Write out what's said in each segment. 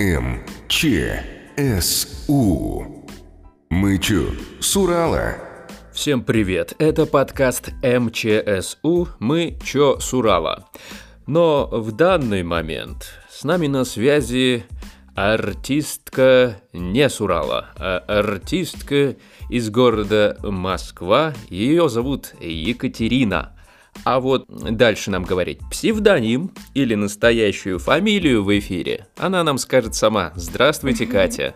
МЧСУ. Мы чё, с Урала? Всем привет, это подкаст МЧСУ «Мы чё с Урала?». Но в данный момент с нами на связи артистка не с Урала, а артистка из города Москва. Ее зовут Екатерина. А вот дальше нам говорить псевдоним или настоящую фамилию в эфире, она нам скажет сама. Здравствуйте, Катя.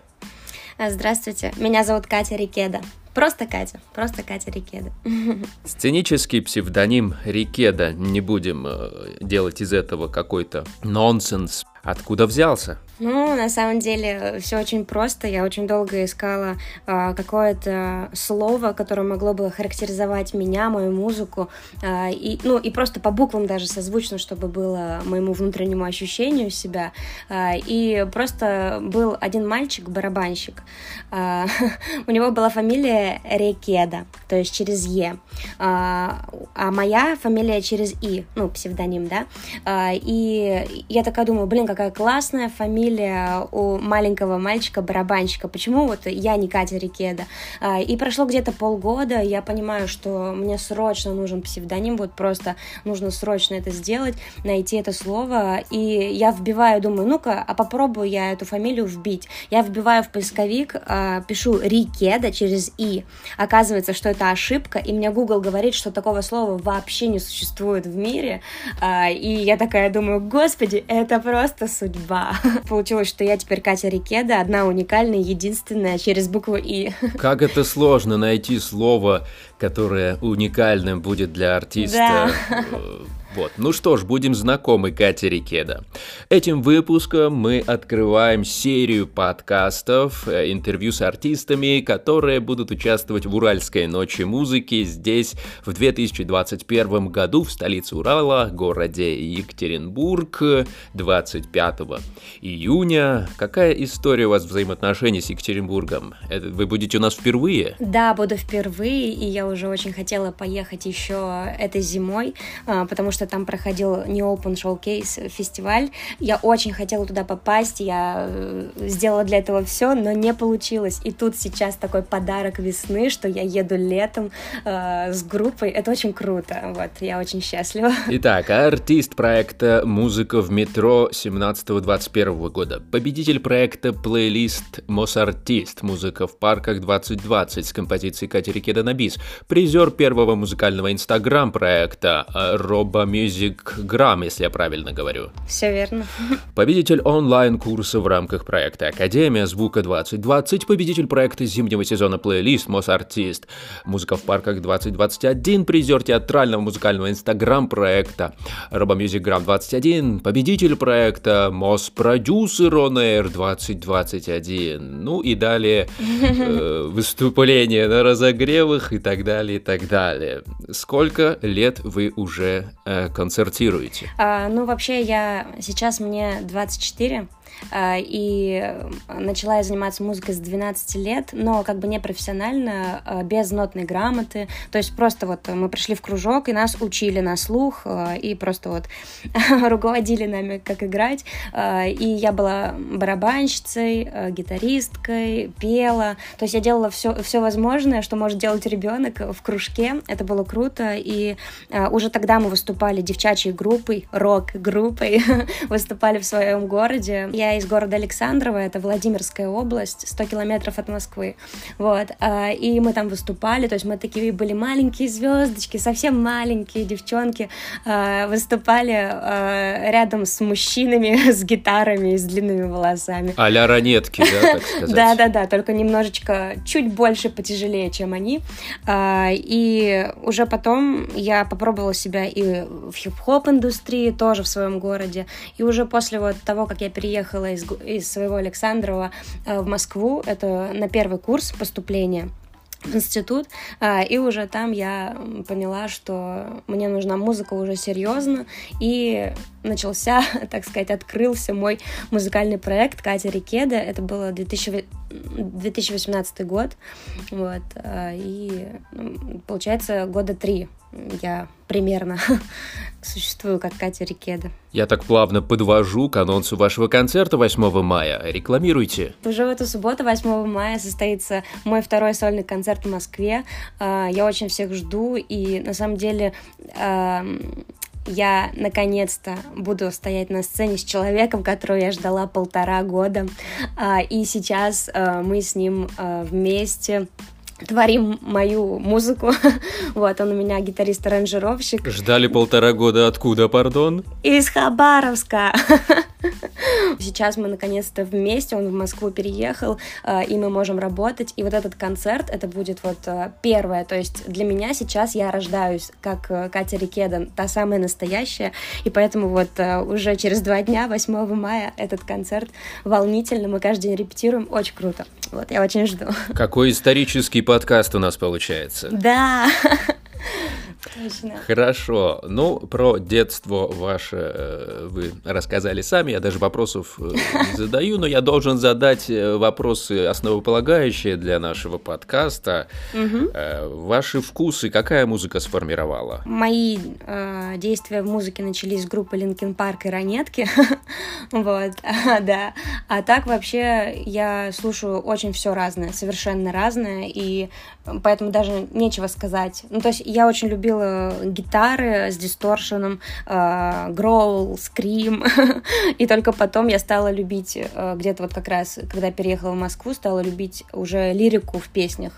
Здравствуйте, меня зовут Катя Рикеда. Просто Катя, просто Катя Рикеда. Сценический псевдоним Рикеда, не будем э, делать из этого какой-то нонсенс. Откуда взялся? Ну, на самом деле, все очень просто. Я очень долго искала э, какое-то слово, которое могло бы характеризовать меня, мою музыку, э, и, ну, и просто по буквам даже созвучно, чтобы было моему внутреннему ощущению себя. Э, и просто был один мальчик, барабанщик. Э, у него была фамилия Рекеда, то есть через Е. Э, а моя фамилия через И, ну, псевдоним, да. Э, и я такая думаю, блин, какая классная фамилия, у маленького мальчика-барабанщика, почему вот я не Катя Рикеда. А, и прошло где-то полгода, я понимаю, что мне срочно нужен псевдоним, вот просто нужно срочно это сделать, найти это слово, и я вбиваю, думаю, ну-ка, а попробую я эту фамилию вбить. Я вбиваю в поисковик, а, пишу Рикеда через И. Оказывается, что это ошибка, и мне Google говорит, что такого слова вообще не существует в мире, а, и я такая думаю, господи, это просто судьба. получилось, что я теперь Катя Рикеда, одна уникальная, единственная, через букву И. Как это сложно найти слово, которое уникальным будет для артиста. Да. Э, вот, ну что ж, будем знакомы Катя Рикеда. Этим выпуском мы открываем серию подкастов, э, интервью с артистами, которые будут участвовать в Уральской ночи музыки здесь в 2021 году в столице Урала, городе Екатеринбург, 25 июня. Какая история у вас взаимоотношений с Екатеринбургом? Это, вы будете у нас впервые? Да, буду впервые, и я уже очень хотела поехать еще этой зимой, а, потому что что там проходил не Open Showcase фестиваль. Я очень хотела туда попасть, я э, сделала для этого все, но не получилось. И тут сейчас такой подарок весны, что я еду летом э, с группой. Это очень круто. Вот, я очень счастлива. Итак, артист проекта «Музыка в метро» 17-21 года. Победитель проекта плейлист «Мосартист. Музыка в парках 2020» с композицией Катери Кеданабис. Призер первого музыкального инстаграм проекта э, Роба Music Gram, если я правильно говорю. Все верно. Победитель онлайн-курса в рамках проекта Академия звука 2020, победитель проекта зимнего сезона плейлист Мосартист, музыка в парках 2021, призер театрального музыкального инстаграм-проекта Робомьюзик Грам 21, победитель проекта Мос Продюсер On Air 2021, ну и далее э, выступления на разогревах и так далее, и так далее. Сколько лет вы уже э, концертируете? А, ну, вообще, я сейчас мне 24, а, и начала я заниматься музыкой с 12 лет, но как бы не профессионально, а, без нотной грамоты, то есть просто вот мы пришли в кружок, и нас учили на слух, и просто вот руководили нами, как играть, и я была барабанщицей, гитаристкой, пела, то есть я делала все, все возможное, что может делать ребенок в кружке, это было круто, и уже тогда мы выступали девчачьей группой, рок-группой, выступали в своем городе, я я из города Александрово, это Владимирская область, 100 километров от Москвы, вот, а, и мы там выступали, то есть мы такие были маленькие звездочки, совсем маленькие девчонки, а, выступали а, рядом с мужчинами с гитарами и с длинными волосами. А-ля ранетки, да, так сказать? Да-да-да, только немножечко, чуть больше потяжелее, чем они, и уже потом я попробовала себя и в хип-хоп индустрии, тоже в своем городе, и уже после вот того, как я переехала переехала из, из своего Александрова э, в Москву, это на первый курс поступления в институт, а, и уже там я поняла, что мне нужна музыка уже серьезно, и начался, так сказать, открылся мой музыкальный проект Катя Рикеда, это было 2000 2018 год, вот, и ну, получается года три я примерно существую как Катя Рикеда. Я так плавно подвожу к анонсу вашего концерта 8 мая. Рекламируйте. Уже в эту субботу, 8 мая, состоится мой второй сольный концерт в Москве. А, я очень всех жду, и на самом деле я наконец-то буду стоять на сцене с человеком, которого я ждала полтора года. А, и сейчас а, мы с ним вместе творим мою музыку. вот, он у меня гитарист-аранжировщик. Ждали полтора года откуда, пардон? Из Хабаровска. Сейчас мы наконец-то вместе, он в Москву переехал, э, и мы можем работать. И вот этот концерт, это будет вот э, первое. То есть для меня сейчас я рождаюсь как э, Катя Рикеда, та самая настоящая. И поэтому вот уже через два дня, 8 мая, этот концерт волнительно. Мы каждый день репетируем. Очень круто. Вот, я очень жду. Какой исторический подкаст у нас получается. Да. Точно. Хорошо. Ну, про детство ваше э, вы рассказали сами. Я даже вопросов э, не задаю, но я должен задать э, вопросы основополагающие для нашего подкаста. Угу. Ваши вкусы, какая музыка сформировала? Мои э, действия в музыке начались с группы Linkin Park и Ранетки. вот, да. А так вообще я слушаю очень все разное, совершенно разное, и поэтому даже нечего сказать. Ну, то есть я очень любила гитары с дисторшеном, э, гроул, скрим, и только потом я стала любить, э, где-то вот как раз, когда переехала в Москву, стала любить уже лирику в песнях.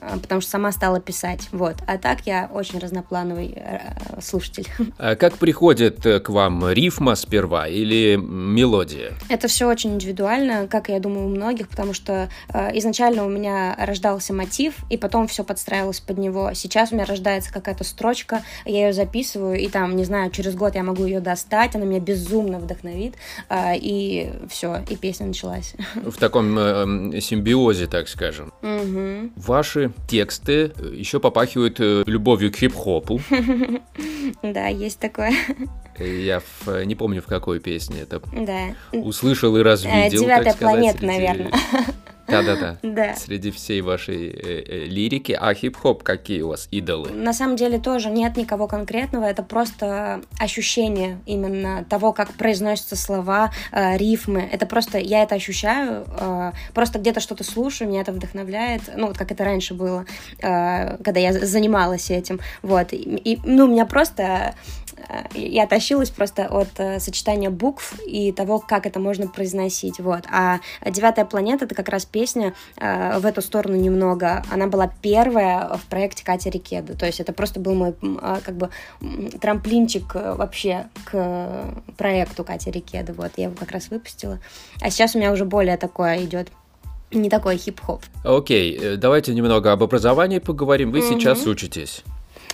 А, потому что сама стала писать. Вот. А так я очень разноплановый э, слушатель. А как приходит э, к вам рифма сперва или мелодия? Это все очень индивидуально, как я думаю, у многих, потому что э, изначально у меня рождался мотив, и потом все подстраивалось под него. Сейчас у меня рождается какая-то строчка, я ее записываю, и там, не знаю, через год я могу ее достать, она меня безумно вдохновит, э, и все, и песня началась. В таком э, симбиозе, так скажем. Угу. Ваши тексты еще попахивают э, любовью к хип-хопу. Да, есть такое. Я в, не помню, в какой песне это да. услышал и развидел. Девятая планета, наверное. Да-да-да. Да. Среди всей вашей э, э, лирики. А хип-хоп какие у вас идолы? На самом деле тоже нет никого конкретного. Это просто ощущение именно того, как произносятся слова, э, рифмы. Это просто, я это ощущаю. Э, просто где-то что-то слушаю, меня это вдохновляет. Ну, вот как это раньше было, э, когда я занималась этим. Вот. И, и ну, меня просто я тащилась просто от э, сочетания букв и того, как это можно произносить, вот. А «Девятая планета» — это как раз песня э, в эту сторону немного. Она была первая в проекте Кати Рикеда, то есть это просто был мой как бы трамплинчик вообще к проекту Кати Рикеда, вот. Я его как раз выпустила. А сейчас у меня уже более такое идет не такой хип-хоп. Окей, давайте немного об образовании поговорим. Вы mm-hmm. сейчас учитесь.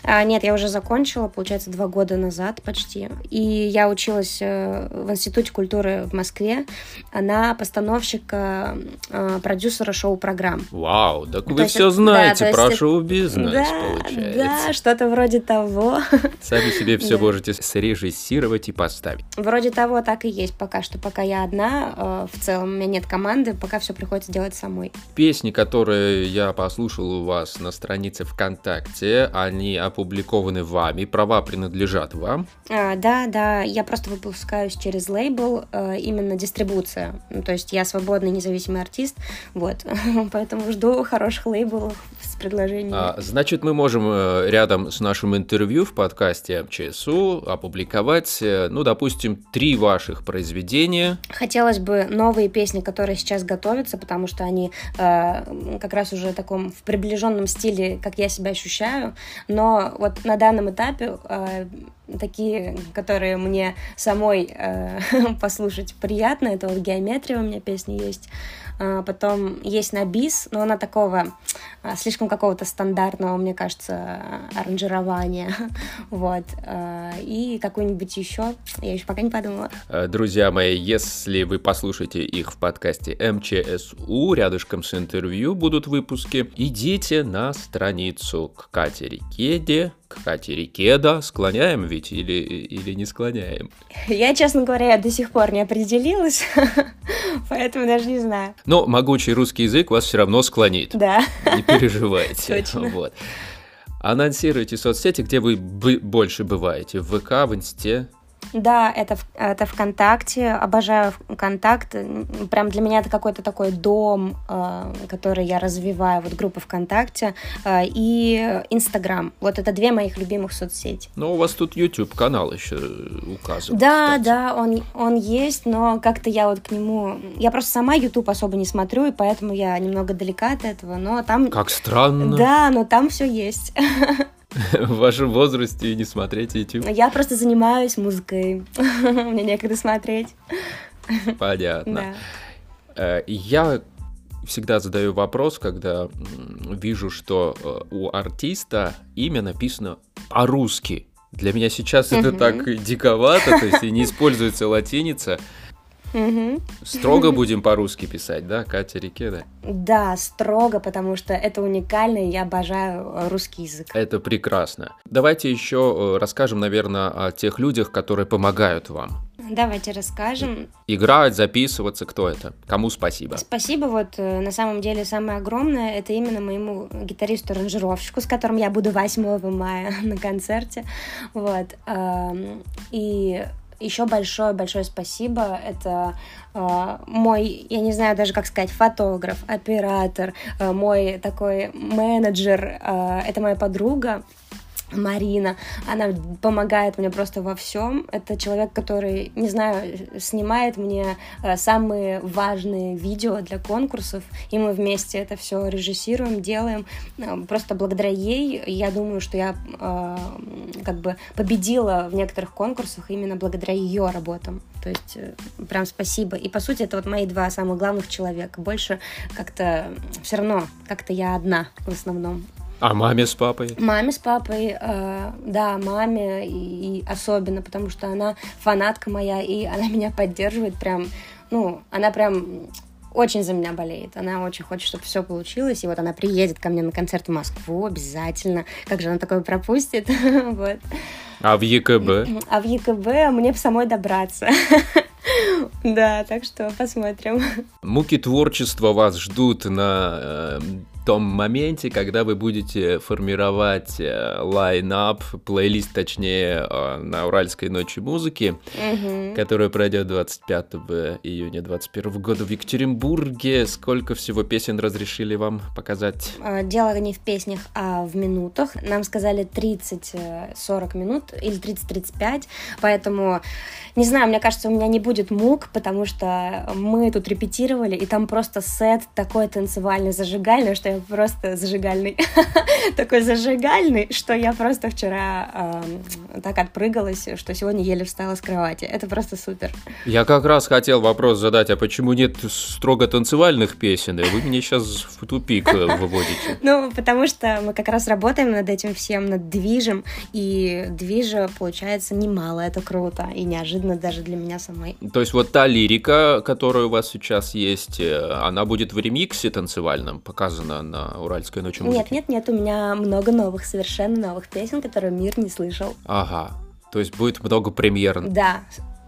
А, нет, я уже закончила, получается, два года назад почти. И я училась э, в Институте культуры в Москве на постановщика, э, продюсера шоу-программ. Вау, так вы все знаете да, про шоу-бизнес, да, получается. Да, что-то вроде того. Сами себе все можете срежиссировать и поставить. Вроде того так и есть пока что. Пока я одна, э, в целом у меня нет команды, пока все приходится делать самой. Песни, которые я послушал у вас на странице ВКонтакте, они опубликованы вами, права принадлежат вам? А, да, да, я просто выпускаюсь через лейбл, э, именно дистрибуция. Ну, то есть я свободный независимый артист, вот, поэтому жду хороших лейблов с предложением. А, значит, мы можем э, рядом с нашим интервью в подкасте МЧСУ опубликовать, э, ну, допустим, три ваших произведения. Хотелось бы новые песни, которые сейчас готовятся, потому что они э, как раз уже в таком в приближенном стиле, как я себя ощущаю, но вот на данном этапе э, такие, которые мне самой э, послушать приятно, это вот геометрия у меня песни есть, а, потом есть на бис, но она такого а, слишком какого-то стандартного, мне кажется, аранжирования. вот. А, и какую-нибудь еще, я еще пока не подумала. Друзья мои, если вы послушаете их в подкасте МЧСУ, рядышком с интервью будут выпуски, идите на страницу к Кате Рикеде, к Кате Рикеда склоняем ведь или, или не склоняем? Я, честно говоря, до сих пор не определилась, поэтому даже не знаю. Но могучий русский язык вас все равно склонит. Да. Не переживайте. Точно. Вот. Анонсируйте соцсети, где вы больше бываете. В ВК, в Инсте? Да, это, это ВКонтакте. Обожаю ВКонтакт. Прям для меня это какой-то такой дом, э, который я развиваю. Вот группа ВКонтакте э, и Инстаграм. Вот это две моих любимых соцсети. Но у вас тут YouTube канал еще указан. Да, кстати. да, он, он есть, но как-то я вот к нему... Я просто сама YouTube особо не смотрю, и поэтому я немного далека от этого, но там... Как странно. Да, но там все есть. в вашем возрасте и не смотреть YouTube? Я просто занимаюсь музыкой. Мне некогда смотреть. Понятно. Да. Э, я всегда задаю вопрос, когда вижу, что э, у артиста имя написано по-русски. Для меня сейчас это так диковато, то есть не используется латиница. Угу. Строго будем по-русски писать, да, Катя Рикеда? Да, строго, потому что это уникально, и я обожаю русский язык. Это прекрасно. Давайте еще э, расскажем, наверное, о тех людях, которые помогают вам. Давайте расскажем. Играть, записываться, кто это? Кому спасибо? Спасибо, вот э, на самом деле самое огромное, это именно моему гитаристу-аранжировщику, с которым я буду 8 мая на концерте. Вот. И еще большое-большое спасибо. Это э, мой, я не знаю даже как сказать, фотограф, оператор, э, мой такой менеджер. Э, это моя подруга. Марина, она помогает мне просто во всем. Это человек, который, не знаю, снимает мне э, самые важные видео для конкурсов, и мы вместе это все режиссируем, делаем. Э, просто благодаря ей я думаю, что я э, как бы победила в некоторых конкурсах именно благодаря ее работам. То есть прям спасибо. И по сути это вот мои два самых главных человека. Больше как-то все равно как-то я одна в основном. А маме с папой? Маме с папой, э, да, маме и, и особенно, потому что она фанатка моя, и она меня поддерживает прям, ну, она прям очень за меня болеет. Она очень хочет, чтобы все получилось. И вот она приедет ко мне на концерт в Москву обязательно. Как же она такое пропустит? вот. А в ЕКБ? А в ЕКБ мне самой добраться. да, так что посмотрим. Муки творчества вас ждут на э, том моменте, когда вы будете формировать э, line-up, плейлист, точнее, э, на Уральской ночи музыки, угу. которая пройдет 25 июня 2021 года в Екатеринбурге. Сколько всего песен разрешили вам показать? Э, дело не в песнях, а в минутах. Нам сказали 30-40 минут или 30-35, поэтому, не знаю, мне кажется, у меня не будет мук, потому что мы тут репетировали, и там просто сет такой танцевальный, зажигальный, что я просто зажигальный. Такой зажигальный, что я просто вчера э, так отпрыгалась, что сегодня еле встала с кровати. Это просто супер. Я как раз хотел вопрос задать, а почему нет строго танцевальных песен? Вы меня сейчас в тупик э, выводите. Ну, потому что мы как раз работаем над этим всем, над движем, и движа получается немало, это круто, и неожиданно даже для меня самой. То есть вот та лирика, которая у вас сейчас есть, э, она будет в ремиксе танцевальном показана на Уральской ночи музыки? Нет, нет, нет, у меня много новых, совершенно новых песен, которые мир не слышал. Ага, то есть будет много премьер. Да,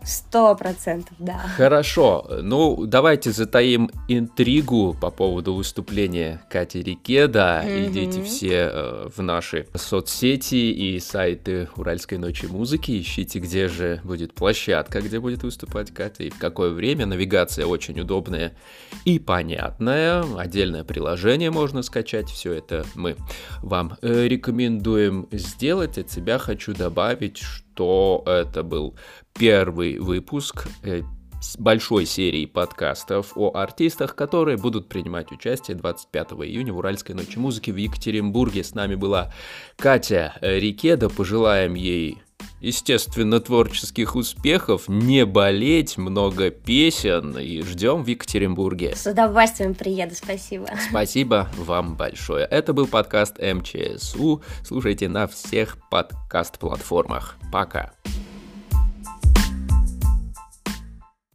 Сто процентов, да. Хорошо. Ну, давайте затаим интригу по поводу выступления Кати Рикеда. Mm-hmm. Идите все э, в наши соцсети и сайты Уральской ночи музыки. Ищите, где же будет площадка, где будет выступать Катя и в какое время. Навигация очень удобная и понятная. Отдельное приложение можно скачать. Все это мы вам э, рекомендуем сделать. От себя хочу добавить, что это был первый выпуск э, большой серии подкастов о артистах, которые будут принимать участие 25 июня в Уральской ночи музыки в Екатеринбурге. С нами была Катя Рикеда. Пожелаем ей естественно, творческих успехов, не болеть, много песен и ждем в Екатеринбурге. С удовольствием приеду, спасибо. Спасибо вам большое. Это был подкаст МЧСУ. Слушайте на всех подкаст-платформах. Пока.